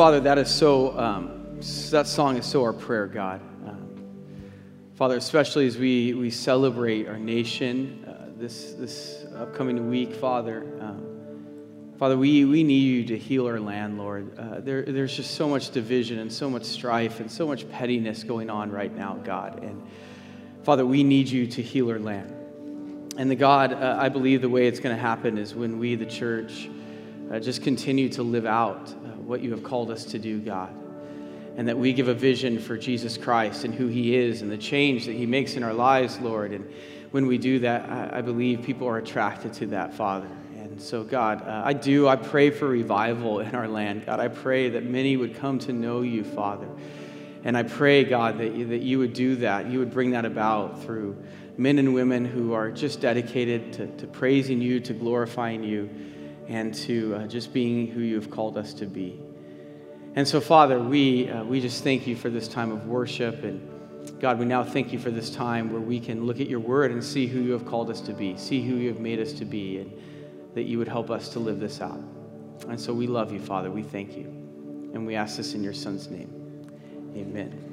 Father, that is so, um, that song is so our prayer, God. Um, Father, especially as we, we celebrate our nation uh, this, this upcoming week, Father, um, Father, we, we need you to heal our land, Lord. Uh, there, there's just so much division and so much strife and so much pettiness going on right now, God. And Father, we need you to heal our land. And the God, uh, I believe the way it's going to happen is when we, the church, uh, just continue to live out what you have called us to do, God. And that we give a vision for Jesus Christ and who he is and the change that he makes in our lives, Lord. And when we do that, I, I believe people are attracted to that, Father. And so, God, uh, I do, I pray for revival in our land. God, I pray that many would come to know you, Father. And I pray, God, that you, that you would do that. You would bring that about through men and women who are just dedicated to, to praising you, to glorifying you and to uh, just being who you have called us to be. And so, Father, we, uh, we just thank you for this time of worship. And God, we now thank you for this time where we can look at your word and see who you have called us to be, see who you have made us to be, and that you would help us to live this out. And so we love you, Father. We thank you. And we ask this in your Son's name. Amen.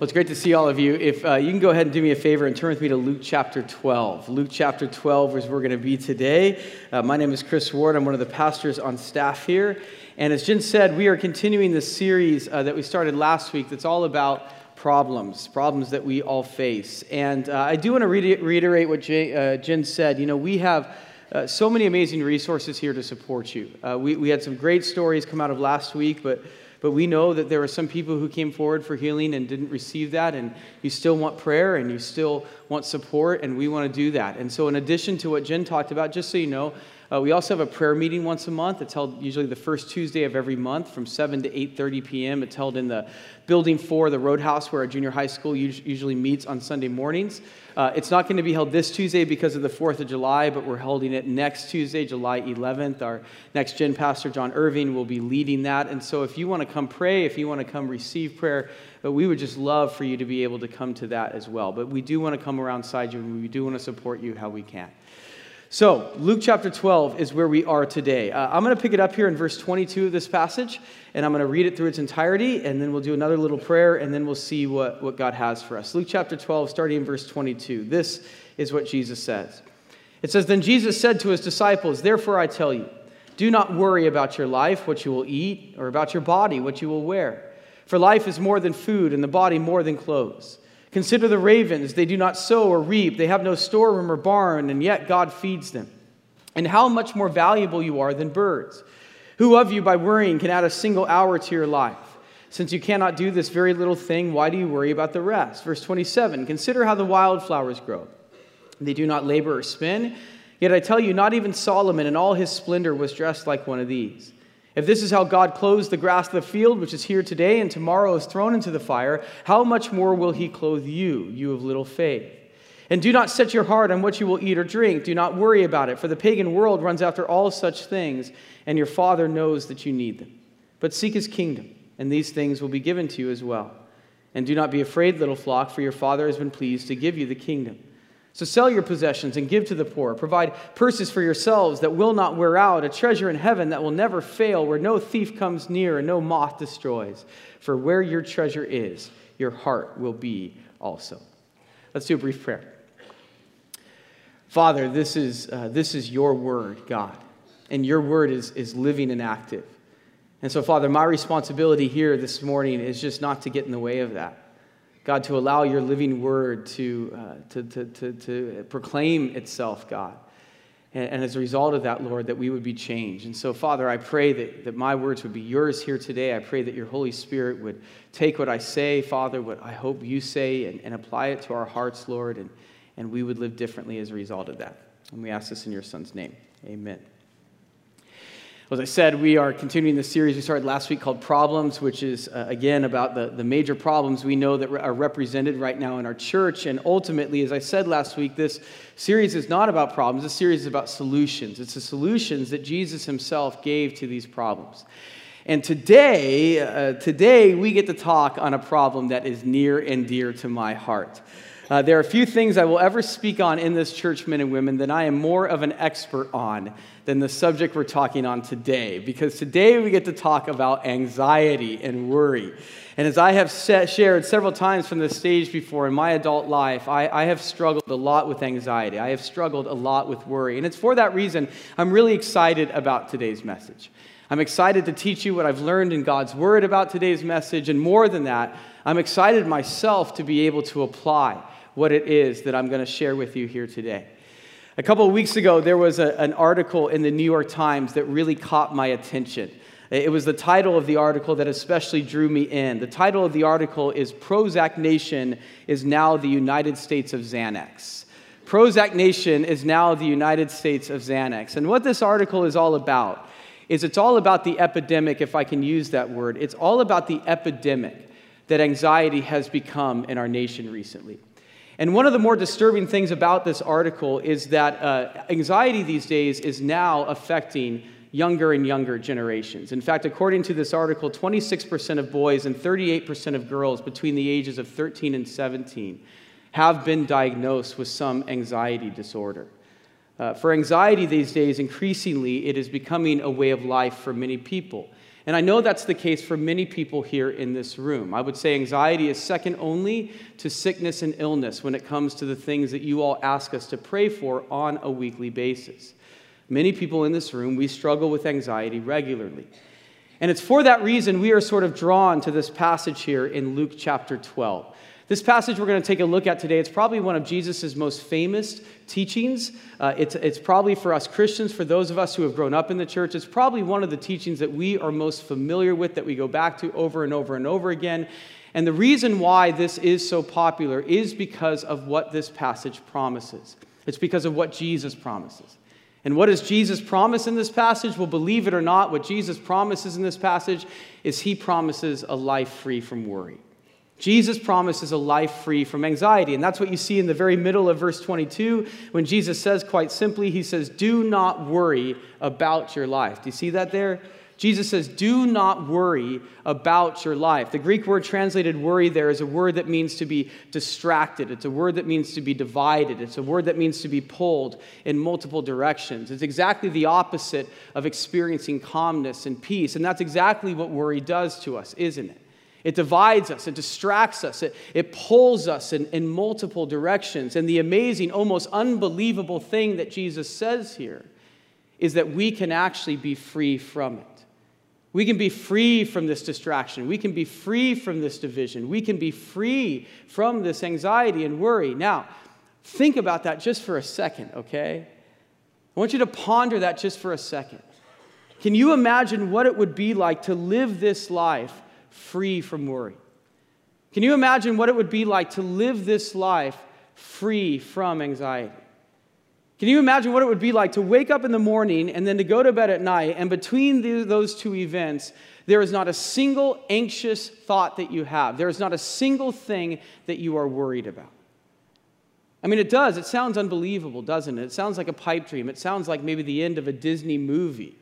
Well, it's great to see all of you. If uh, you can go ahead and do me a favor and turn with me to Luke chapter 12. Luke chapter 12 is where we're going to be today. Uh, my name is Chris Ward. I'm one of the pastors on staff here. And as Jen said, we are continuing this series uh, that we started last week that's all about problems, problems that we all face. And uh, I do want to reiterate what Jay, uh, Jen said. You know, we have. Uh, so many amazing resources here to support you. Uh, we, we had some great stories come out of last week, but but we know that there are some people who came forward for healing and didn't receive that, and you still want prayer and you still want support, and we want to do that. And so, in addition to what Jen talked about, just so you know, uh, we also have a prayer meeting once a month. It's held usually the first Tuesday of every month from 7 to 8:30 p.m. It's held in the building four, the Roadhouse, where our junior high school usually meets on Sunday mornings. Uh, it's not going to be held this Tuesday because of the 4th of July, but we're holding it next Tuesday, July 11th. Our next gen pastor, John Irving, will be leading that. And so if you want to come pray, if you want to come receive prayer, but we would just love for you to be able to come to that as well. But we do want to come around side you, and we do want to support you how we can. So, Luke chapter 12 is where we are today. Uh, I'm going to pick it up here in verse 22 of this passage, and I'm going to read it through its entirety, and then we'll do another little prayer, and then we'll see what, what God has for us. Luke chapter 12, starting in verse 22. This is what Jesus says It says, Then Jesus said to his disciples, Therefore I tell you, do not worry about your life, what you will eat, or about your body, what you will wear. For life is more than food, and the body more than clothes. Consider the ravens. They do not sow or reap, they have no storeroom or barn, and yet God feeds them. And how much more valuable you are than birds. Who of you, by worrying, can add a single hour to your life? Since you cannot do this very little thing, why do you worry about the rest? Verse 27 Consider how the wildflowers grow. They do not labor or spin. Yet I tell you, not even Solomon in all his splendor was dressed like one of these. If this is how God clothes the grass of the field, which is here today and tomorrow is thrown into the fire, how much more will he clothe you, you of little faith? And do not set your heart on what you will eat or drink. Do not worry about it, for the pagan world runs after all such things, and your Father knows that you need them. But seek his kingdom, and these things will be given to you as well. And do not be afraid, little flock, for your Father has been pleased to give you the kingdom. So sell your possessions and give to the poor. Provide purses for yourselves that will not wear out, a treasure in heaven that will never fail, where no thief comes near and no moth destroys. For where your treasure is, your heart will be also. Let's do a brief prayer. Father, this is, uh, this is your word, God, and your word is, is living and active. And so, Father, my responsibility here this morning is just not to get in the way of that. God, to allow your living word to, uh, to, to, to, to, proclaim itself, God. And, and, as a result of that, Lord, that we would be changed. And so, Father, I pray that, that my words would be yours here today. I pray that your Holy Spirit would take what I say, Father, what I hope you say, and, and apply it to our hearts, Lord, and, and we would live differently as a result of that. And we ask this in your Son's name. Amen. As I said, we are continuing the series we started last week called Problems, which is, uh, again, about the, the major problems we know that are represented right now in our church. And ultimately, as I said last week, this series is not about problems, this series is about solutions. It's the solutions that Jesus himself gave to these problems. And today, uh, today we get to talk on a problem that is near and dear to my heart. Uh, there are a few things I will ever speak on in this church, men and women, that I am more of an expert on than the subject we're talking on today, because today we get to talk about anxiety and worry. And as I have set, shared several times from this stage before in my adult life, I, I have struggled a lot with anxiety. I have struggled a lot with worry. And it's for that reason I'm really excited about today's message. I'm excited to teach you what I've learned in God's Word about today's message. And more than that, I'm excited myself to be able to apply what it is that I'm going to share with you here today. A couple of weeks ago, there was a, an article in the New York Times that really caught my attention. It was the title of the article that especially drew me in. The title of the article is Prozac Nation is now the United States of Xanax. Prozac Nation is now the United States of Xanax. And what this article is all about is it's all about the epidemic, if I can use that word. It's all about the epidemic that anxiety has become in our nation recently. And one of the more disturbing things about this article is that uh, anxiety these days is now affecting younger and younger generations. In fact, according to this article, 26% of boys and 38% of girls between the ages of 13 and 17 have been diagnosed with some anxiety disorder. Uh, for anxiety these days, increasingly, it is becoming a way of life for many people. And I know that's the case for many people here in this room. I would say anxiety is second only to sickness and illness when it comes to the things that you all ask us to pray for on a weekly basis. Many people in this room, we struggle with anxiety regularly. And it's for that reason we are sort of drawn to this passage here in Luke chapter 12. This passage we're going to take a look at today, it's probably one of Jesus' most famous teachings. Uh, it's, it's probably for us Christians, for those of us who have grown up in the church, it's probably one of the teachings that we are most familiar with, that we go back to over and over and over again. And the reason why this is so popular is because of what this passage promises. It's because of what Jesus promises. And what does Jesus promise in this passage? Well, believe it or not, what Jesus promises in this passage is he promises a life free from worry. Jesus promises a life free from anxiety. And that's what you see in the very middle of verse 22 when Jesus says, quite simply, He says, Do not worry about your life. Do you see that there? Jesus says, Do not worry about your life. The Greek word translated worry there is a word that means to be distracted. It's a word that means to be divided. It's a word that means to be pulled in multiple directions. It's exactly the opposite of experiencing calmness and peace. And that's exactly what worry does to us, isn't it? It divides us, it distracts us, it, it pulls us in, in multiple directions. And the amazing, almost unbelievable thing that Jesus says here is that we can actually be free from it. We can be free from this distraction. We can be free from this division. We can be free from this anxiety and worry. Now, think about that just for a second, okay? I want you to ponder that just for a second. Can you imagine what it would be like to live this life free from worry? Can you imagine what it would be like to live this life free from anxiety? Can you imagine what it would be like to wake up in the morning and then to go to bed at night, and between the, those two events, there is not a single anxious thought that you have? There is not a single thing that you are worried about. I mean, it does. It sounds unbelievable, doesn't it? It sounds like a pipe dream. It sounds like maybe the end of a Disney movie.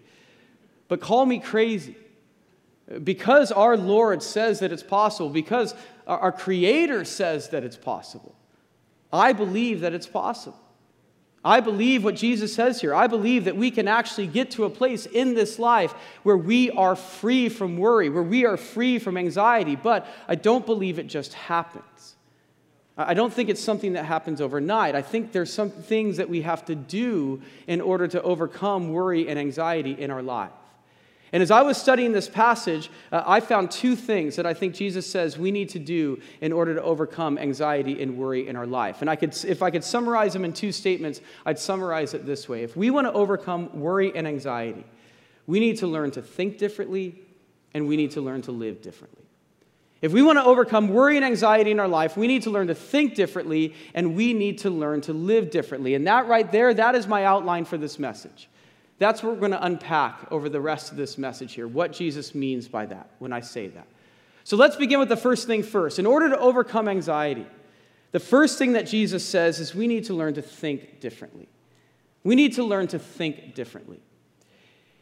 But call me crazy. Because our Lord says that it's possible, because our Creator says that it's possible, I believe that it's possible. I believe what Jesus says here. I believe that we can actually get to a place in this life where we are free from worry, where we are free from anxiety, but I don't believe it just happens. I don't think it's something that happens overnight. I think there's some things that we have to do in order to overcome worry and anxiety in our life. And as I was studying this passage, uh, I found two things that I think Jesus says we need to do in order to overcome anxiety and worry in our life. And I could, if I could summarize them in two statements, I'd summarize it this way. If we want to overcome worry and anxiety, we need to learn to think differently and we need to learn to live differently. If we want to overcome worry and anxiety in our life, we need to learn to think differently and we need to learn to live differently. And that right there, that is my outline for this message. That's what we're going to unpack over the rest of this message here, what Jesus means by that when I say that. So let's begin with the first thing first. In order to overcome anxiety, the first thing that Jesus says is we need to learn to think differently. We need to learn to think differently.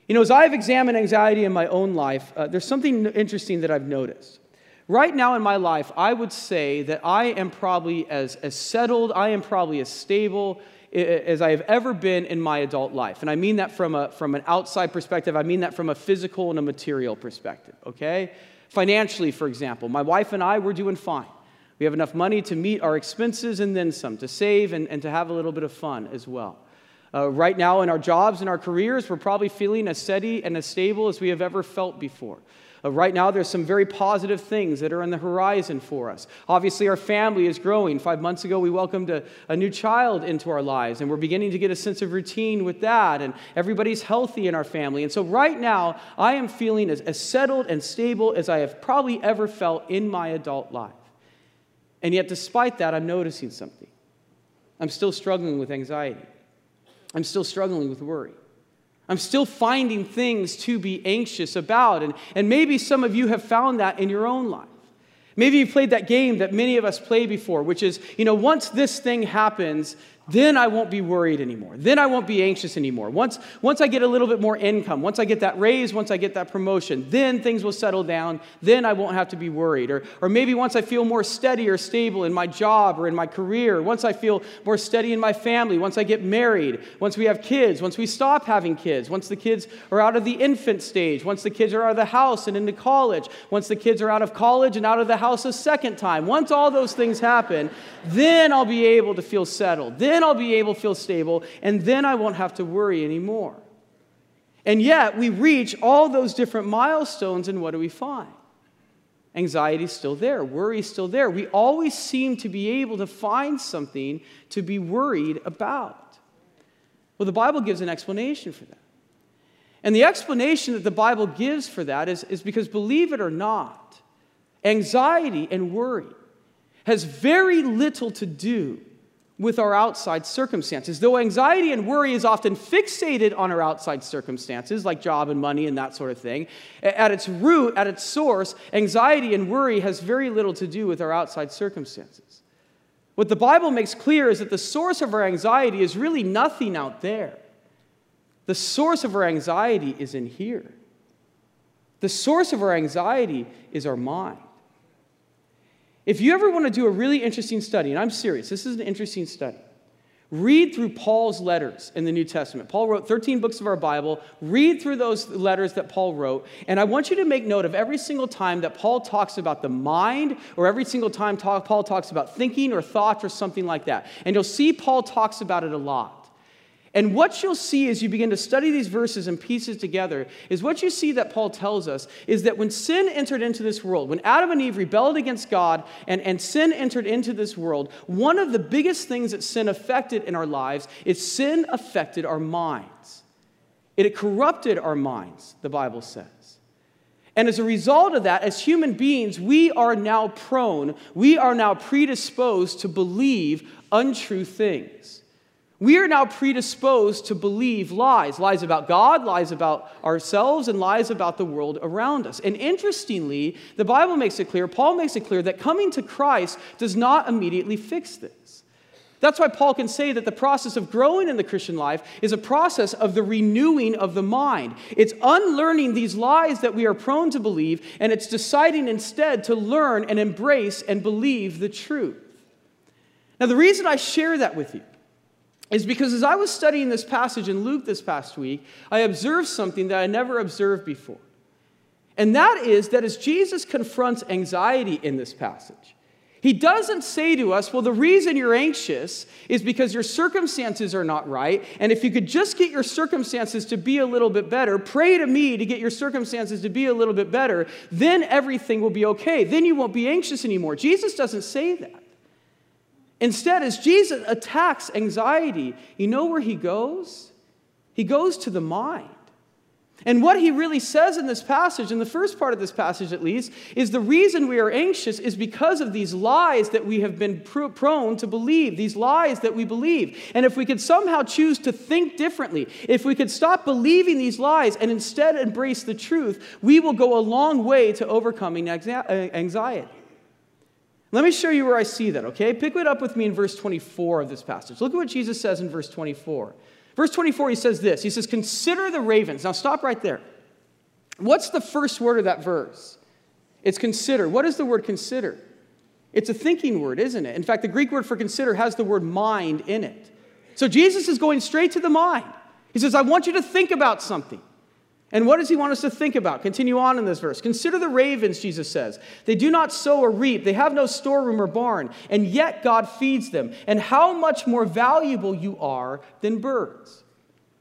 You know, as I've examined anxiety in my own life, uh, there's something interesting that I've noticed. Right now in my life, I would say that I am probably as, as settled, I am probably as stable as I have ever been in my adult life. And I mean that from, a, from an outside perspective, I mean that from a physical and a material perspective, okay? Financially, for example, my wife and I, we're doing fine. We have enough money to meet our expenses and then some, to save and, and to have a little bit of fun as well. Uh, right now, in our jobs and our careers, we're probably feeling as steady and as stable as we have ever felt before. Uh, right now, there's some very positive things that are on the horizon for us. Obviously, our family is growing. Five months ago, we welcomed a, a new child into our lives, and we're beginning to get a sense of routine with that, and everybody's healthy in our family. And so, right now, I am feeling as, as settled and stable as I have probably ever felt in my adult life. And yet, despite that, I'm noticing something. I'm still struggling with anxiety. I'm still struggling with worry. I'm still finding things to be anxious about. And, and maybe some of you have found that in your own life. Maybe you played that game that many of us play before, which is, you know, once this thing happens, then I won't be worried anymore. Then I won't be anxious anymore. Once, once I get a little bit more income, once I get that raise, once I get that promotion, then things will settle down. Then I won't have to be worried. Or, or maybe once I feel more steady or stable in my job or in my career, once I feel more steady in my family, once I get married, once we have kids, once we stop having kids, once the kids are out of the infant stage, once the kids are out of the house and into college, once the kids are out of college and out of the house a second time, once all those things happen, then I'll be able to feel settled. Then I'll be able to feel stable, and then I won't have to worry anymore. And yet, we reach all those different milestones, and what do we find? Anxiety's still there, worry's still there. We always seem to be able to find something to be worried about. Well, the Bible gives an explanation for that. And the explanation that the Bible gives for that is, is because, believe it or not, anxiety and worry has very little to do with our outside circumstances. Though anxiety and worry is often fixated on our outside circumstances, like job and money and that sort of thing, at its root, at its source, anxiety and worry has very little to do with our outside circumstances. What the Bible makes clear is that the source of our anxiety is really nothing out there. The source of our anxiety is in here. The source of our anxiety is our mind. If you ever want to do a really interesting study, and I'm serious, this is an interesting study. Read through Paul's letters in the New Testament. Paul wrote 13 books of our Bible. Read through those letters that Paul wrote. And I want you to make note of every single time that Paul talks about the mind, or every single time Paul talks about thinking or thoughts or something like that. And you'll see Paul talks about it a lot. And what you'll see as you begin to study these verses and pieces together is what you see that Paul tells us is that when sin entered into this world, when Adam and Eve rebelled against God and, and sin entered into this world, one of the biggest things that sin affected in our lives is sin affected our minds. It corrupted our minds, the Bible says. And as a result of that, as human beings, we are now prone, we are now predisposed to believe untrue things. We are now predisposed to believe lies lies about God, lies about ourselves, and lies about the world around us. And interestingly, the Bible makes it clear, Paul makes it clear, that coming to Christ does not immediately fix this. That's why Paul can say that the process of growing in the Christian life is a process of the renewing of the mind. It's unlearning these lies that we are prone to believe, and it's deciding instead to learn and embrace and believe the truth. Now, the reason I share that with you is because as I was studying this passage in Luke this past week, I observed something that I never observed before. And that is that as Jesus confronts anxiety in this passage, he doesn't say to us, well, the reason you're anxious is because your circumstances are not right. And if you could just get your circumstances to be a little bit better, pray to me to get your circumstances to be a little bit better, then everything will be okay. Then you won't be anxious anymore. Jesus doesn't say that. Instead, as Jesus attacks anxiety, you know where he goes? He goes to the mind. And what he really says in this passage, in the first part of this passage at least, is the reason we are anxious is because of these lies that we have been pr- prone to believe, these lies that we believe. And if we could somehow choose to think differently, if we could stop believing these lies and instead embrace the truth, we will go a long way to overcoming anxiety. Let me show you where I see that, okay? Pick it up with me in verse 24 of this passage. Look at what Jesus says in verse 24. Verse 24, he says this He says, Consider the ravens. Now stop right there. What's the first word of that verse? It's consider. What is the word consider? It's a thinking word, isn't it? In fact, the Greek word for consider has the word mind in it. So Jesus is going straight to the mind. He says, I want you to think about something. And what does he want us to think about? Continue on in this verse. Consider the ravens, Jesus says. They do not sow or reap, they have no storeroom or barn, and yet God feeds them. And how much more valuable you are than birds.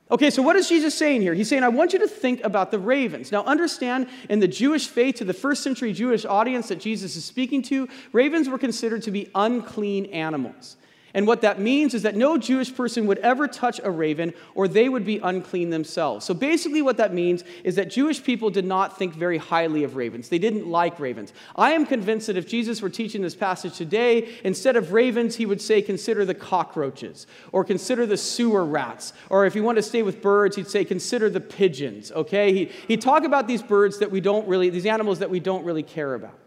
Okay, so what is Jesus saying here? He's saying, I want you to think about the ravens. Now, understand in the Jewish faith, to the first century Jewish audience that Jesus is speaking to, ravens were considered to be unclean animals. And what that means is that no Jewish person would ever touch a raven or they would be unclean themselves. So basically, what that means is that Jewish people did not think very highly of ravens. They didn't like ravens. I am convinced that if Jesus were teaching this passage today, instead of ravens, he would say, consider the cockroaches or consider the sewer rats. Or if you want to stay with birds, he'd say, consider the pigeons. Okay? He, he'd talk about these birds that we don't really, these animals that we don't really care about.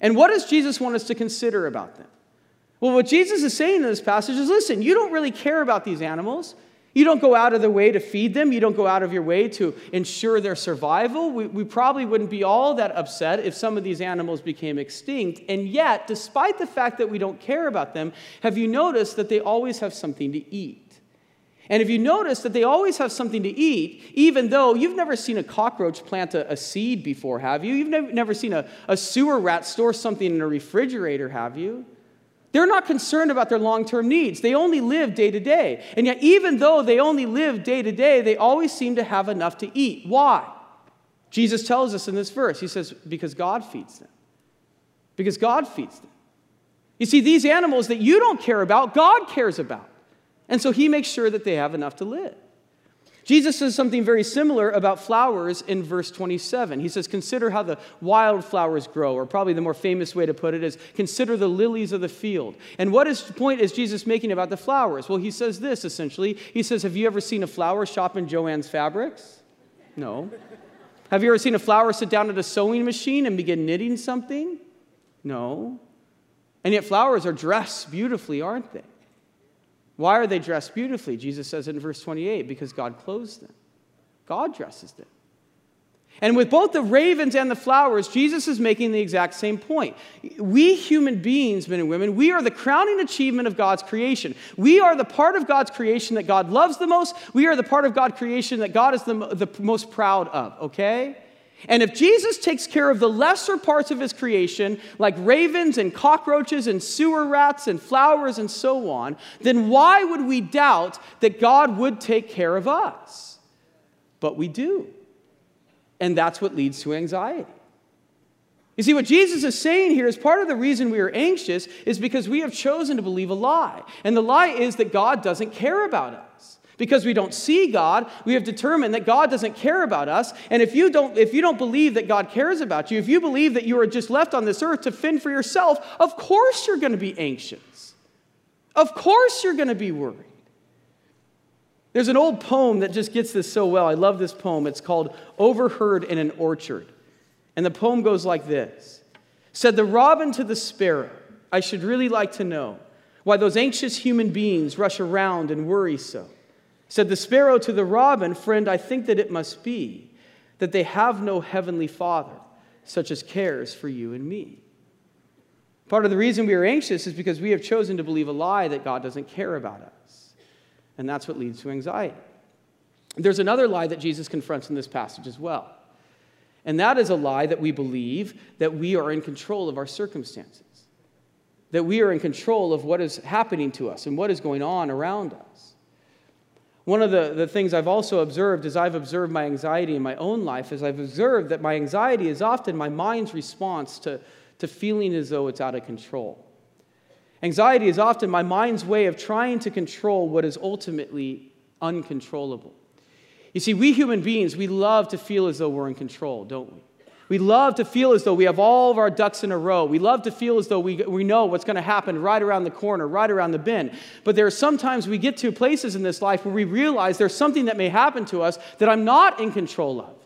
And what does Jesus want us to consider about them? Well, what Jesus is saying in this passage is listen, you don't really care about these animals. You don't go out of the way to feed them. You don't go out of your way to ensure their survival. We, we, probably wouldn't be all that upset if some of these animals became extinct. And yet, despite the fact that we don't care about them, have you noticed that they always have something to eat? And if you notice that they always have something to eat, even though you've never seen a cockroach plant a, a seed before, have you? You've never, never seen a, a sewer rat store something in a refrigerator, have you? They're not concerned about their long term needs. They only live day to day. And yet, even though they only live day to day, they always seem to have enough to eat. Why? Jesus tells us in this verse, He says, because God feeds them. Because God feeds them. You see, these animals that you don't care about, God cares about. And so He makes sure that they have enough to live. Jesus says something very similar about flowers in verse 27. He says, Consider how the wildflowers grow, or probably the more famous way to put it is, Consider the lilies of the field. And what is, the point is Jesus making about the flowers? Well, he says this essentially. He says, Have you ever seen a flower shop in Jo-Ann's Fabrics? No. Have you ever seen a flower sit down at a sewing machine and begin knitting something? No. And yet, flowers are dressed beautifully, aren't they? Why are they dressed beautifully? Jesus says in verse 28 because God clothes them, God dresses them. And with both the ravens and the flowers, Jesus is making the exact same point. We human beings, men and women, we are the crowning achievement of God's creation. We are the part of God's creation that God loves the most. We are the part of God's creation that God is the, the most proud of, okay? And if Jesus takes care of the lesser parts of his creation, like ravens and cockroaches and sewer rats and flowers and so on, then why would we doubt that God would take care of us? But we do. And that's what leads to anxiety. You see, what Jesus is saying here is part of the reason we are anxious is because we have chosen to believe a lie. And the lie is that God doesn't care about us. Because we don't see God, we have determined that God doesn't care about us. And if you don't, if you don't believe that God cares about you, if you believe that you are just left on this earth to fend for yourself, of course you're going to be anxious. Of course you're going to be worried. There's an old poem that just gets this so well. I love this poem. It's called Overheard in an Orchard. And the poem goes like this Said the robin to the sparrow, I should really like to know why those anxious human beings rush around and worry so. Said the sparrow to the robin, Friend, I think that it must be that they have no heavenly Father, such as cares for you and me. Part of the reason we are anxious is because we have chosen to believe a lie that God doesn't care about us. And that's what leads to anxiety. There's another lie that Jesus confronts in this passage as well. And that is a lie that we believe that we are in control of our circumstances, that we are in control of what is happening to us and what is going on around us. One of the, the things I've also observed as I've observed my anxiety in my own life is I've observed that my anxiety is often my mind's response to, to feeling as though it's out of control. Anxiety is often my mind's way of trying to control what is ultimately uncontrollable. You see, we human beings, we love to feel as though we're in control, don't we? We love to feel as though we have all of our ducks in a row. We love to feel as though we, we know what's going to happen right around the corner, right around the bend. But there are sometimes we get to places in this life where we realize there's something that may happen to us that I'm not in control of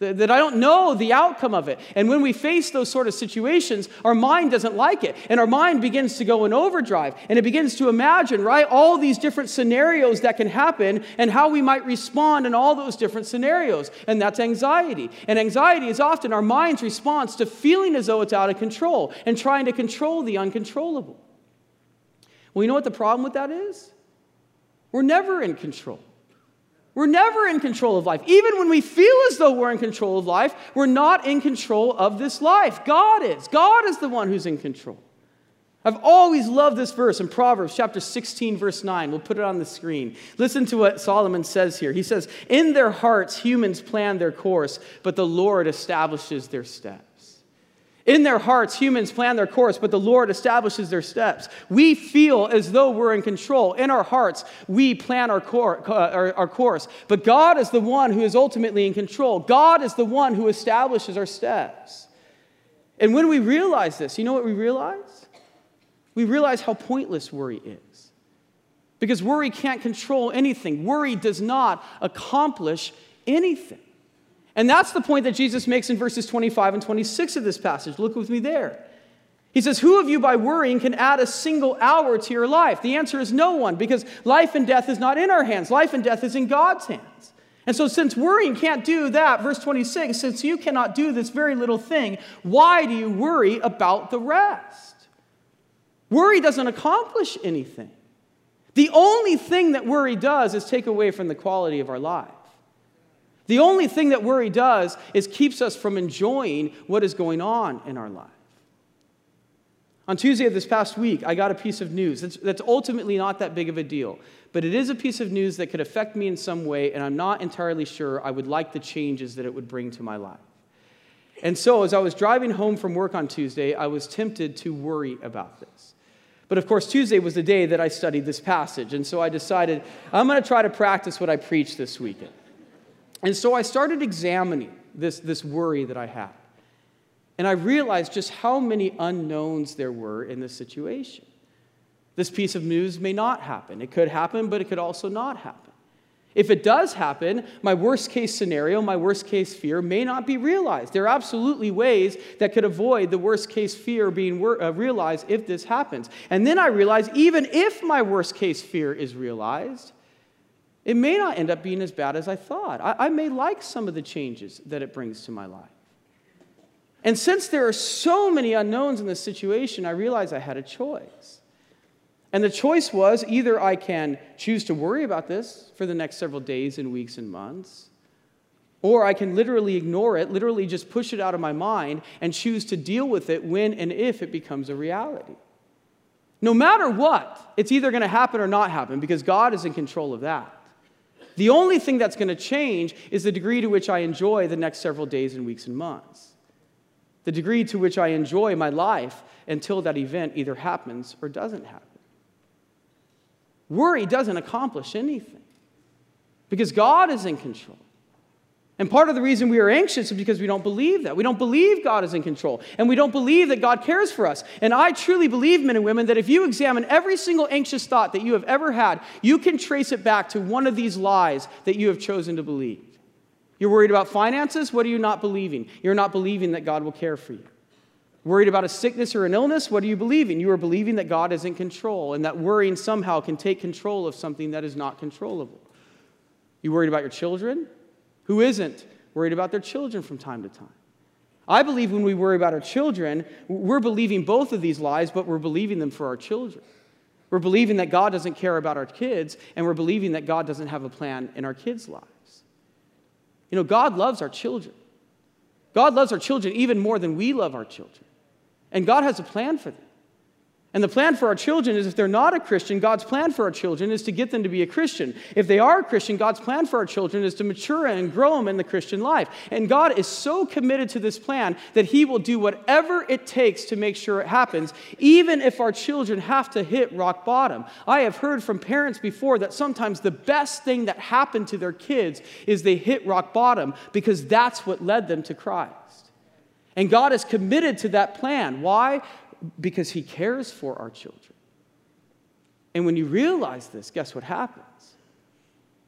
that I don't know the outcome of it. And when we face those sort of situations, our mind doesn't like it. And our mind begins to go in overdrive and it begins to imagine, right, all these different scenarios that can happen and how we might respond in all those different scenarios. And that's anxiety. And anxiety is often our mind's response to feeling as though it's out of control and trying to control the uncontrollable. Well, you know what the problem with that is? We're never in control. We're never in control of life. Even when we feel as though we're in control of life, we're not in control of this life. God is. God is the one who's in control. I've always loved this verse in Proverbs chapter 16, verse 9. We'll put it on the screen. Listen to what Solomon says here. He says, In their hearts, humans plan their course, but the Lord establishes their steps. In their hearts, humans plan their course, but the Lord establishes their steps. We feel as though we're in control. In our hearts, we plan our, cor- uh, our, our course, but God is the one who is ultimately in control. God is the one who establishes our steps. And when we realize this, you know what we realize? We realize how pointless worry is. Because worry can't control anything, worry does not accomplish anything. And that's the point that Jesus makes in verses 25 and 26 of this passage. Look with me there. He says, Who of you by worrying can add a single hour to your life? The answer is no one, because life and death is not in our hands. Life and death is in God's hands. And so, since worrying can't do that, verse 26, since you cannot do this very little thing, why do you worry about the rest? Worry doesn't accomplish anything. The only thing that worry does is take away from the quality of our life. The only thing that worry does is keeps us from enjoying what is going on in our life. On Tuesday of this past week, I got a piece of news that's, that's, ultimately not that big of a deal, but it is a piece of news that could affect me in some way, and I'm not entirely sure I would like the changes that it would bring to my life. And so, as I was driving home from work on Tuesday, I was tempted to worry about this. But of course, Tuesday was the day that I studied this passage, and so I decided I'm going to try to practice what I preach this weekend. And so I started examining this, this worry that I had. And I realized just how many unknowns there were in this situation. This piece of news may not happen. It could happen, but it could also not happen. If it does happen, my worst case scenario, my worst case fear may not be realized. There are absolutely ways that could avoid the worst case fear being uh, realized if this happens. And then I realized even if my worst case fear is realized, it may not end up being as bad as I thought. I, I may like some of the changes that it brings to my life. And since there are so many unknowns in this situation, I realized I had a choice. And the choice was either I can choose to worry about this for the next several days and weeks and months, or I can literally ignore it, literally just push it out of my mind and choose to deal with it when and if it becomes a reality. No matter what, it's either going to happen or not happen because God is in control of that. The only thing that's going to change is the degree to which I enjoy the next several days and weeks and months. The degree to which I enjoy my life until that event either happens or doesn't happen. Worry doesn't accomplish anything because God is in control. And part of the reason we are anxious is because we don't believe that. We don't believe God is in control. And we don't believe that God cares for us. And I truly believe, men and women, that if you examine every single anxious thought that you have ever had, you can trace it back to one of these lies that you have chosen to believe. You're worried about finances? What are you not believing? You're not believing that God will care for you. Worried about a sickness or an illness? What are you believing? You are believing that God is in control and that worrying somehow can take control of something that is not controllable. You worried about your children? Who isn't worried about their children from time to time? I believe when we worry about our children, we're believing both of these lies, but we're believing them for our children. We're believing that God doesn't care about our kids, and we're believing that God doesn't have a plan in our kids' lives. You know, God loves our children. God loves our children even more than we love our children. And God has a plan for them. And the plan for our children is if they're not a Christian, God's plan for our children is to get them to be a Christian. If they are a Christian, God's plan for our children is to mature and grow them in the Christian life. And God is so committed to this plan that He will do whatever it takes to make sure it happens, even if our children have to hit rock bottom. I have heard from parents before that sometimes the best thing that happened to their kids is they hit rock bottom because that's what led them to Christ. And God is committed to that plan. Why? Because He cares for our children. And when you realize this, guess what happens?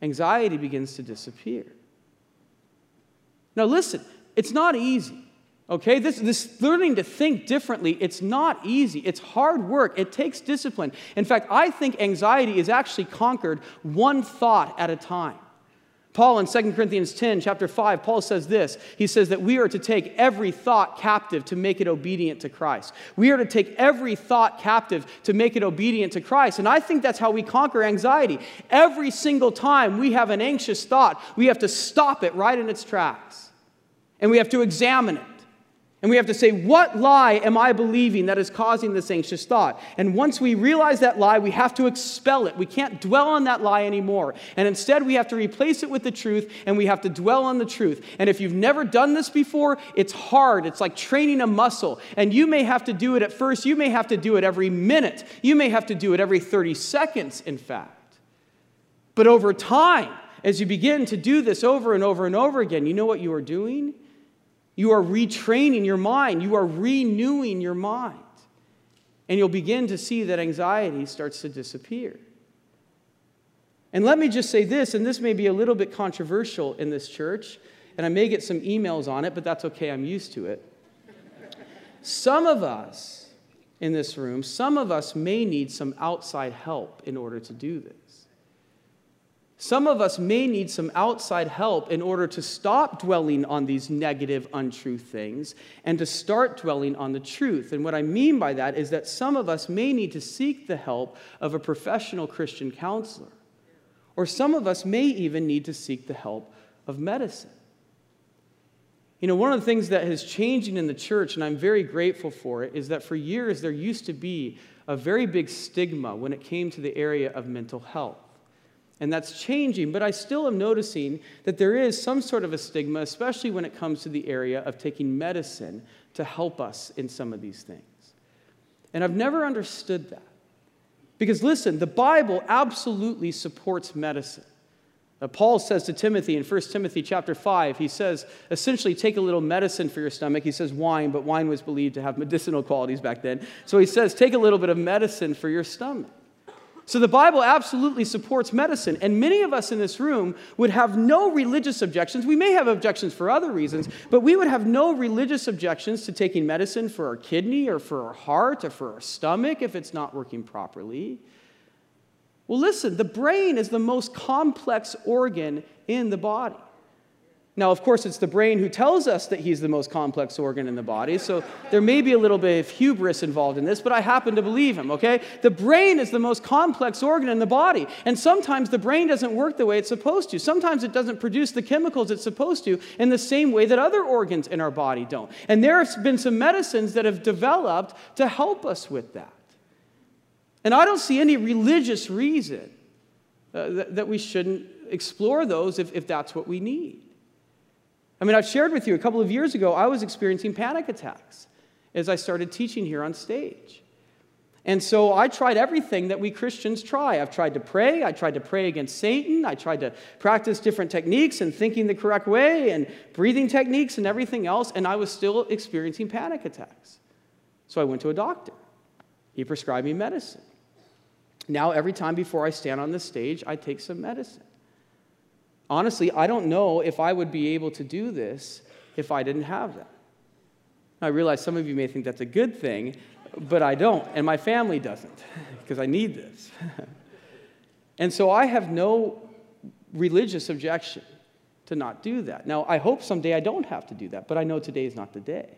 Anxiety begins to disappear. Now, listen, it's not easy. Okay, this, this learning to think differently, it's not easy. It's hard work. It takes discipline. In fact, I think anxiety is actually conquered one thought at a time. Paul in 2 Corinthians 10, chapter 5, Paul says this. He says that we are to take every thought captive to make it obedient to Christ. We are to take every thought captive to make it obedient to Christ. And I think that's how we conquer anxiety. Every single time we have an anxious thought, we have to stop it right in its tracks. And we have to examine it. And we have to say, what lie am I believing that is causing this anxious thought? And once we realize that lie, we have to expel it. We can't dwell on that lie anymore. And instead, we have to replace it with the truth, and we have to dwell on the truth. And if you've never done this before, it's hard. It's like training a muscle. And you may have to do it at first, you may have to do it every minute, you may have to do it every 30 seconds, in fact. But over time, as you begin to do this over and over and over again, you know what you are doing? You are retraining your mind, you are renewing your mind. And you'll begin to see that anxiety starts to disappear. And let me just say this, and this may be a little bit controversial in this church, and I may get some emails on it, but that's okay, I'm used to it. some of us in this room, some of us may need some outside help in order to do this. Some of us may need some outside help in order to stop dwelling on these negative, untrue things and to start dwelling on the truth. And what I mean by that is that some of us may need to seek the help of a professional Christian counselor. Or some of us may even need to seek the help of medicine. You know, one of the things that is changing in the church, and I'm very grateful for it, is that for years there used to be a very big stigma when it came to the area of mental health and that's changing, but I still am noticing that there is some sort of a stigma, especially when it comes to the area of taking medicine to help us in some of these things. And I've never understood that. Because listen, the Bible absolutely supports medicine. Uh, Paul says to Timothy in 1 Timothy chapter 5, he says, essentially, take a little medicine for your stomach. He says wine, but wine was believed to have medicinal qualities back then. So he says, take a little bit of medicine for your stomach. So the Bible absolutely supports medicine, and many of us in this room would have no religious objections. We may have objections for other reasons, but we would have no religious objections to taking medicine for our kidney or for our heart or for our stomach if it's not working properly. Well, listen, the brain is the most complex organ in the body. Now, of course, it's the brain who tells us that he's the most complex organ in the body, so there may be a little bit of hubris involved in this, but I happen to believe him, okay? The brain is the most complex organ in the body, and sometimes the brain doesn't work the way it's supposed to. Sometimes it doesn't produce the chemicals it's supposed to in the same way that other organs in our body don't. And there have been some medicines that have developed to help us with that. And I don't see any religious reason uh, that, that we shouldn't explore those if, if that's what we need. I mean, I've shared with you a couple of years ago, I was experiencing panic attacks as I started teaching here on stage. And so I tried everything that we Christians try. I've tried to pray. I tried to pray against Satan. I tried to practice different techniques and thinking the correct way and breathing techniques and everything else, and I was still experiencing panic attacks. So I went to a doctor. He prescribed me medicine. Now, every time before I stand on the stage, I take some medicine honestly, I don't know if I would be able to do this if I didn't have that. I realize some of you may think that's a good thing, but I don't, and my family doesn't, because I need this. and so I have no religious objection to not do that. Now, I hope someday I don't have to do that, but I know today is not the day.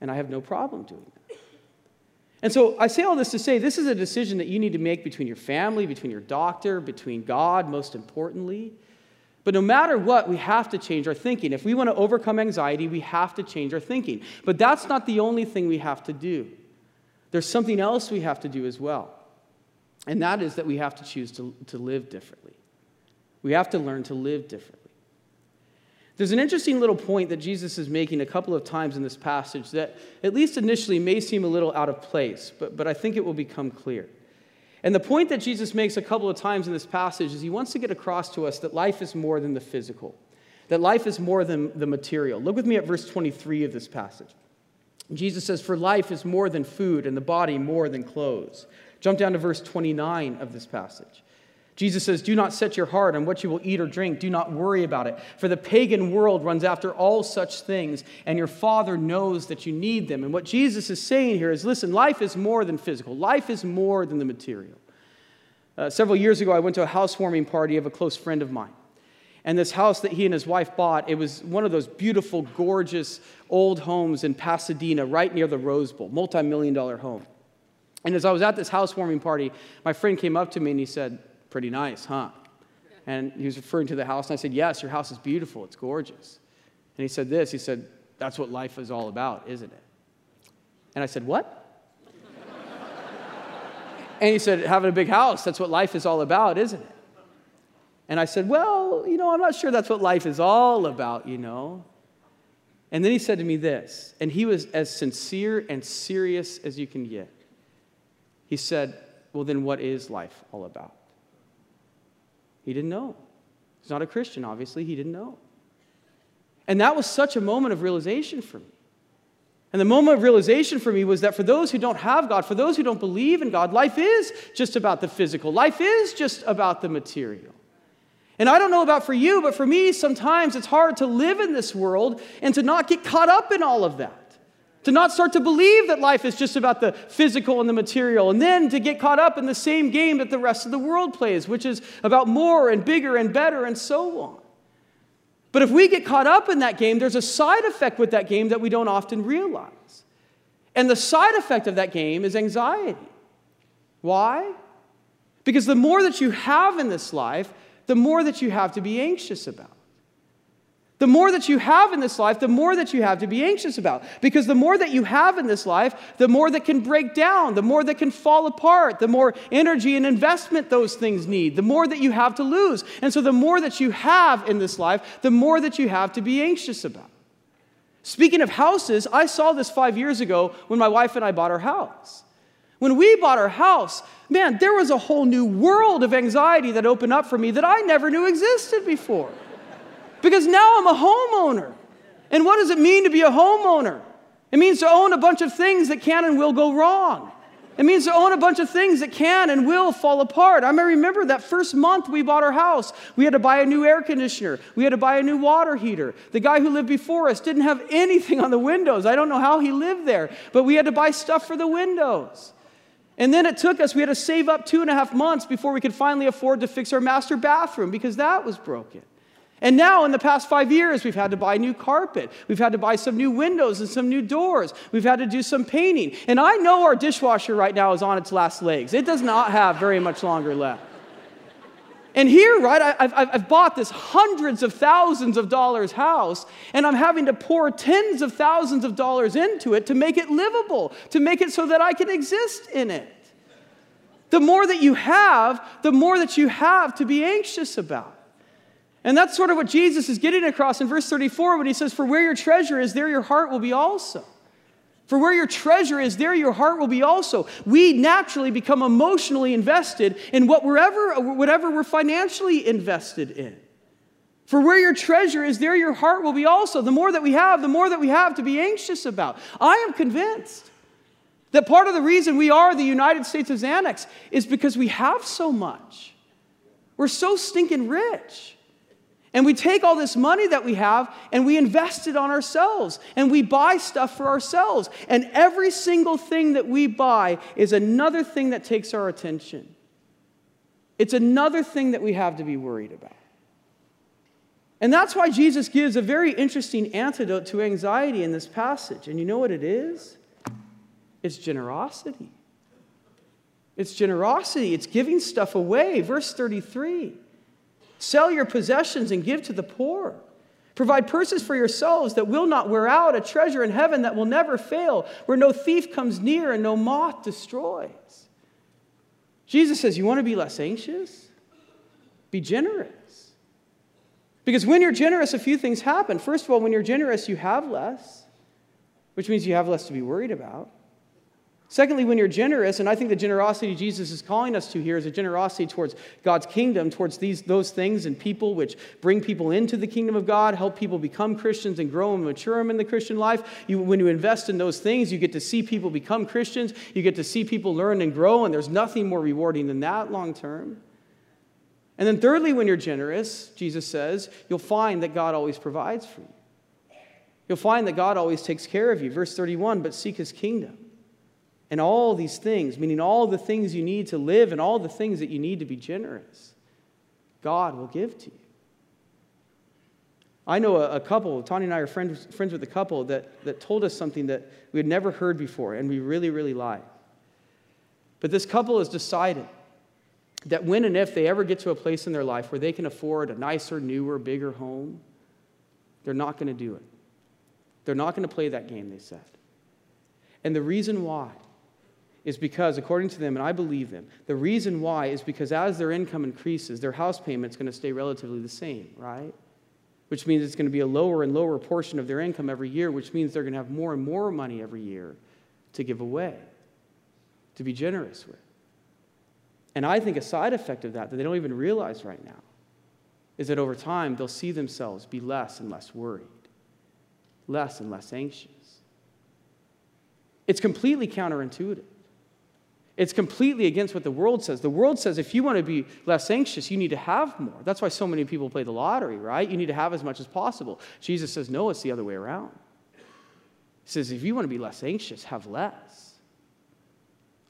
And I have no problem doing that. And so I say all this to say this is a decision that you need to make between your family, between your doctor, between God, most importantly. But no matter what, we have to change our thinking. If we want to overcome anxiety, we have to change our thinking. But that's not the only thing we have to do. There's something else we have to do as well. And that is that we have to choose to, to live differently. We have to learn to live differently. There's an interesting little point that Jesus is making a couple of times in this passage that, at least initially, may seem a little out of place, but, but I think it will become clear. And the point that Jesus makes a couple of times in this passage is he wants to get across to us that life is more than the physical, that life is more than the material. Look with me at verse 23 of this passage. Jesus says, For life is more than food, and the body more than clothes. Jump down to verse 29 of this passage. Jesus says, Do not set your heart on what you will eat or drink. Do not worry about it. For the pagan world runs after all such things, and your Father knows that you need them. And what Jesus is saying here is listen, life is more than physical, life is more than the material. Uh, several years ago, I went to a housewarming party of a close friend of mine. And this house that he and his wife bought, it was one of those beautiful, gorgeous old homes in Pasadena, right near the Rose Bowl, multi million dollar home. And as I was at this housewarming party, my friend came up to me and he said, Pretty nice, huh? And he was referring to the house. And I said, Yes, your house is beautiful. It's gorgeous. And he said this He said, That's what life is all about, isn't it? And I said, What? and he said, Having a big house, that's what life is all about, isn't it? And I said, Well, you know, I'm not sure that's what life is all about, you know. And then he said to me this, and he was as sincere and serious as you can get. He said, Well, then what is life all about? He didn't know. He's not a Christian, obviously. He didn't know. And that was such a moment of realization for me. And the moment of realization for me was that for those who don't have God, for those who don't believe in God, life is just about the physical, life is just about the material. And I don't know about for you, but for me, sometimes it's hard to live in this world and to not get caught up in all of that. To not start to believe that life is just about the physical and the material, and then to get caught up in the same game that the rest of the world plays, which is about more and bigger and better and so on. But if we get caught up in that game, there's a side effect with that game that we don't often realize. And the side effect of that game is anxiety. Why? Because the more that you have in this life, the more that you have to be anxious about. The more that you have in this life, the more that you have to be anxious about. Because the more that you have in this life, the more that can break down, the more that can fall apart, the more energy and investment those things need, the more that you have to lose. And so, the more that you have in this life, the more that you have to be anxious about. Speaking of houses, I saw this five years ago when my wife and I bought our house. When we bought our house, man, there was a whole new world of anxiety that opened up for me that I never knew existed before. Because now I'm a homeowner. And what does it mean to be a homeowner? It means to own a bunch of things that can and will go wrong. It means to own a bunch of things that can and will fall apart. I remember that first month we bought our house. We had to buy a new air conditioner. We had to buy a new water heater. The guy who lived before us didn't have anything on the windows. I don't know how he lived there, but we had to buy stuff for the windows. And then it took us, we had to save up two and a half months before we could finally afford to fix our master bathroom because that was broken. And now, in the past five years, we've had to buy new carpet. We've had to buy some new windows and some new doors. We've had to do some painting. And I know our dishwasher right now is on its last legs. It does not have very much longer left. And here, right, I've, I've bought this hundreds of thousands of dollars house, and I'm having to pour tens of thousands of dollars into it to make it livable, to make it so that I can exist in it. The more that you have, the more that you have to be anxious about. And that's sort of what Jesus is getting across in verse 34 when he says, For where your treasure is, there your heart will be also. For where your treasure is, there your heart will be also. We naturally become emotionally invested in what whatever we're financially invested in. For where your treasure is, there your heart will be also. The more that we have, the more that we have to be anxious about. I am convinced that part of the reason we are the United States of Xanax is because we have so much. We're so stinking rich. And we take all this money that we have and we invest it on ourselves and we buy stuff for ourselves. And every single thing that we buy is another thing that takes our attention. It's another thing that we have to be worried about. And that's why Jesus gives a very interesting antidote to anxiety in this passage. And you know what it is? It's generosity. It's generosity, it's giving stuff away. Verse 33. Sell your possessions and give to the poor. Provide purses for yourselves that will not wear out, a treasure in heaven that will never fail, where no thief comes near and no moth destroys. Jesus says, You want to be less anxious? Be generous. Because when you're generous, a few things happen. First of all, when you're generous, you have less, which means you have less to be worried about. Secondly, when you're generous, and I think the generosity Jesus is calling us to here is a generosity towards God's kingdom, towards these, those things and people which bring people into the kingdom of God, help people become Christians and grow and mature them in the Christian life. You, when you invest in those things, you get to see people become Christians, you get to see people learn and grow, and there's nothing more rewarding than that long term. And then, thirdly, when you're generous, Jesus says, you'll find that God always provides for you. You'll find that God always takes care of you. Verse 31 but seek his kingdom and all these things, meaning all the things you need to live and all the things that you need to be generous, God will give to you. I know a, a couple, Tanya and I are friends, friends with a couple that, that told us something that we had never heard before, and we really, really like. But this couple has decided that when and if they ever get to a place in their life where they can afford a nicer, newer, bigger home, they're not going to do it. They're not going to play that game, they said. And the reason why is because, according to them, and I believe them, the reason why is because as their income increases, their house payment's going to stay relatively the same, right? which means it's going to be a lower and lower portion of their income every year, which means they're going to have more and more money every year to give away, to be generous with. And I think a side effect of that, that they don't even realize right now, is that over time they'll see themselves be less and less worried, less and less anxious. It's completely counterintuitive. It's completely against what the world says. The world says if you want to be less anxious, you need to have more. That's why so many people play the lottery, right? You need to have as much as possible. Jesus says, no, it's the other way around. He says, if you want to be less anxious, have less.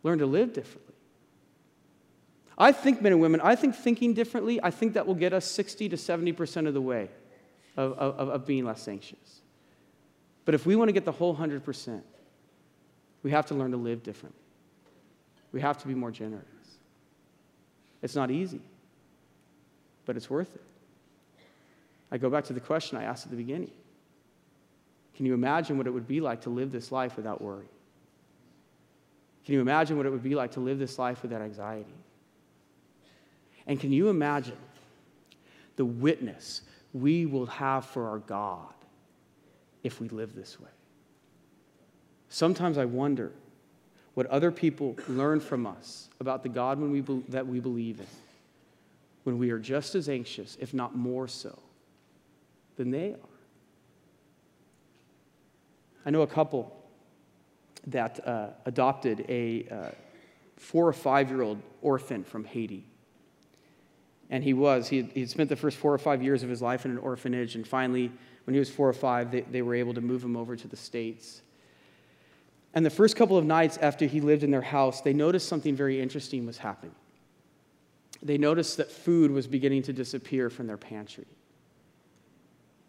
Learn to live differently. I think, men and women, I think thinking differently, I think that will get us 60 to 70% of the way of, of, of being less anxious. But if we want to get the whole 100%, we have to learn to live differently. We have to be more generous. It's not easy, but it's worth it. I go back to the question I asked at the beginning Can you imagine what it would be like to live this life without worry? Can you imagine what it would be like to live this life without anxiety? And can you imagine the witness we will have for our God if we live this way? Sometimes I wonder what other people learn from us about the God we be, that we believe in, when we are just as anxious, if not more so, than they are. I know a couple that uh, adopted a uh, four or five year old orphan from Haiti. And he was, he had, spent the first four or five years of his life in an orphanage, and finally, when he was four or five, they, they were able to move him over to the States. And the first couple of nights after he lived in their house, they noticed something very interesting was happening. They noticed that food was beginning to disappear from their pantry.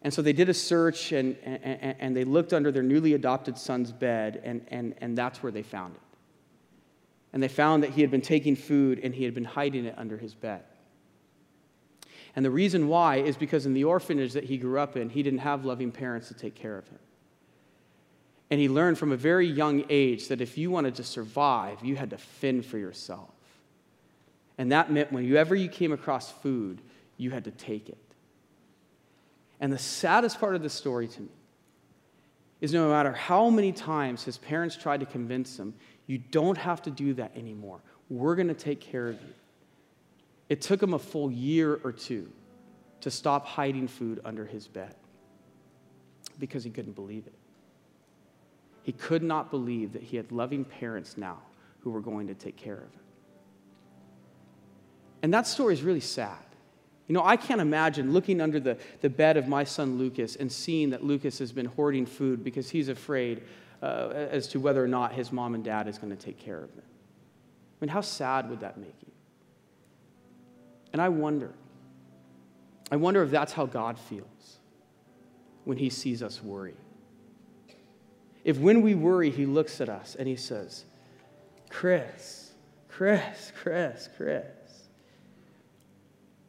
And so they did a search and, and, and, they looked under their newly adopted son's bed, and, and, and that's where they found it. And they found that he had been taking food and he had been hiding it under his bed. And the reason why is because in the orphanage that he grew up in, he didn't have loving parents to take care of him. And he learned from a very young age that if you wanted to survive, you had to fend for yourself. And that meant whenever you came across food, you had to take it. And the saddest part of the story to me is no matter how many times his parents tried to convince him, you don't have to do that anymore. We're going to take care of you. It took him a full year or two to stop hiding food under his bed because he couldn't believe it. He could not believe that he had loving parents now who were going to take care of him. And that story is really sad. You know, I can't imagine looking under the, the bed of my son Lucas and seeing that Lucas has been hoarding food because he's afraid uh, as to whether or not his mom and dad is going to take care of him. I mean, how sad would that make you? And I wonder, I wonder if that's how God feels when he sees us worry. If when we worry, he looks at us and he says, Chris, Chris, Chris, Chris,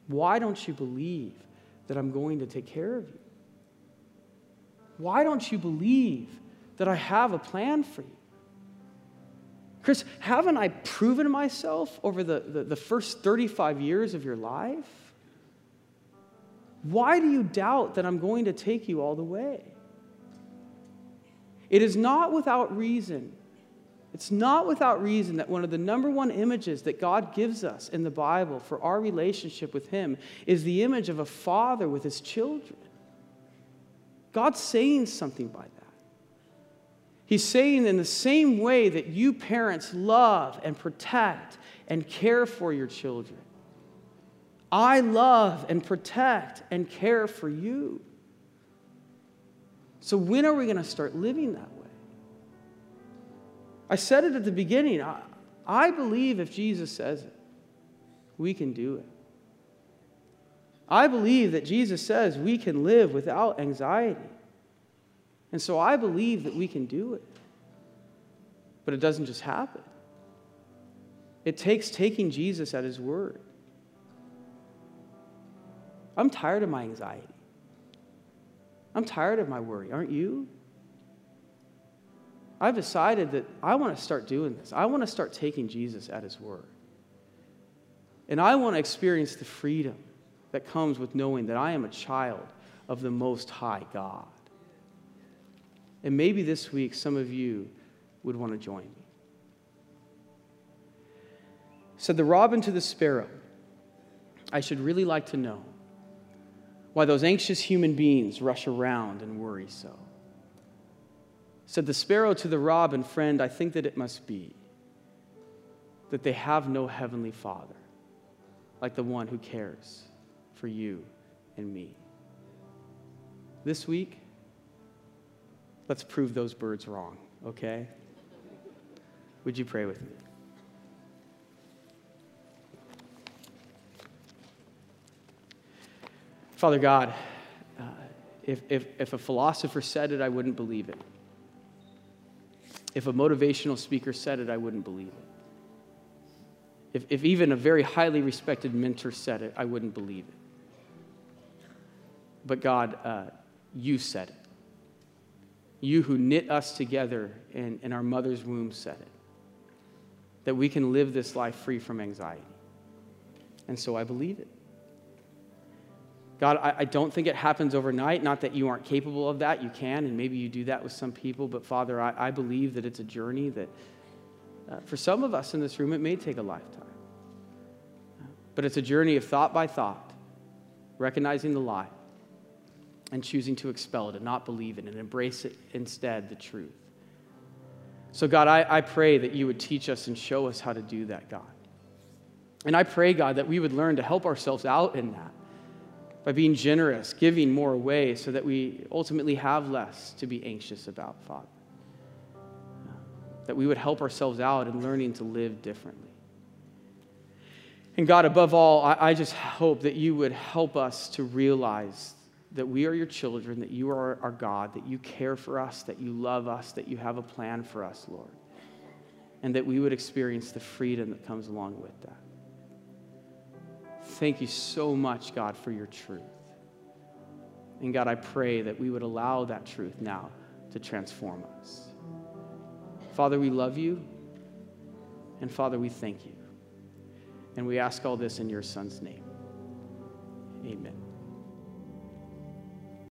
why don't you believe that I'm going to take care of you? Why don't you believe that I have a plan for you? Chris, haven't I proven myself over the, the, the, first 35 years of your life? Why do you doubt that I'm going to take you all the way? It is not without reason. It's not without reason that one of the number one images that God gives us in the Bible for our relationship with Him is the image of a father with his children. God's saying something by that. He's saying, in the same way that you parents love and protect and care for your children, I love and protect and care for you. So, when are we going to start living that way? I said it at the beginning. I, I believe if Jesus says it, we can do it. I believe that Jesus says we can live without anxiety. And so I believe that we can do it. But it doesn't just happen, it takes taking Jesus at his word. I'm tired of my anxiety. I'm tired of my worry. Aren't you? I've decided that I want to start doing this. I want to start taking Jesus at his word. And I want to experience the freedom that comes with knowing that I am a child of the Most High God. And maybe this week some of you would want to join me. Said the robin to the sparrow, I should really like to know why those anxious human beings rush around and worry so. Said the sparrow to the robin, Friend, I think that it must be that they have no heavenly Father like the one who cares for you and me. This week, let's prove those birds wrong, okay? Would you pray with me? Father God, uh, if, if, if a philosopher said it, I wouldn't believe it. If a motivational speaker said it, I wouldn't believe it. If, if even a very highly respected mentor said it, I wouldn't believe it. But God, uh, you said it. You who knit us together in, in our mother's womb said it. That we can live this life free from anxiety. And so I believe it. God, I, I, don't think it happens overnight. Not that you aren't capable of that. You can, and maybe you do that with some people. But Father, I, I believe that it's a journey that uh, for some of us in this room, it may take a lifetime. But it's a journey of thought by thought, recognizing the lie and choosing to expel it and not believe it and embrace it instead, the truth. So, God, I, I pray that you would teach us and show us how to do that, God. And I pray, God, that we would learn to help ourselves out in that by being generous, giving more away, so that we ultimately have less to be anxious about, Father. That we would help ourselves out in learning to live differently. And God, above all, I, I just hope that you would help us to realize that we are your children, that you are our God, that you care for us, that you love us, that you have a plan for us, Lord. And that we would experience the freedom that comes along with that. Thank you so much, God, for your truth. And God, I pray that we would allow that truth now to transform us. Father, we love you. And Father, we thank you. And we ask all this in your Son's name. Amen.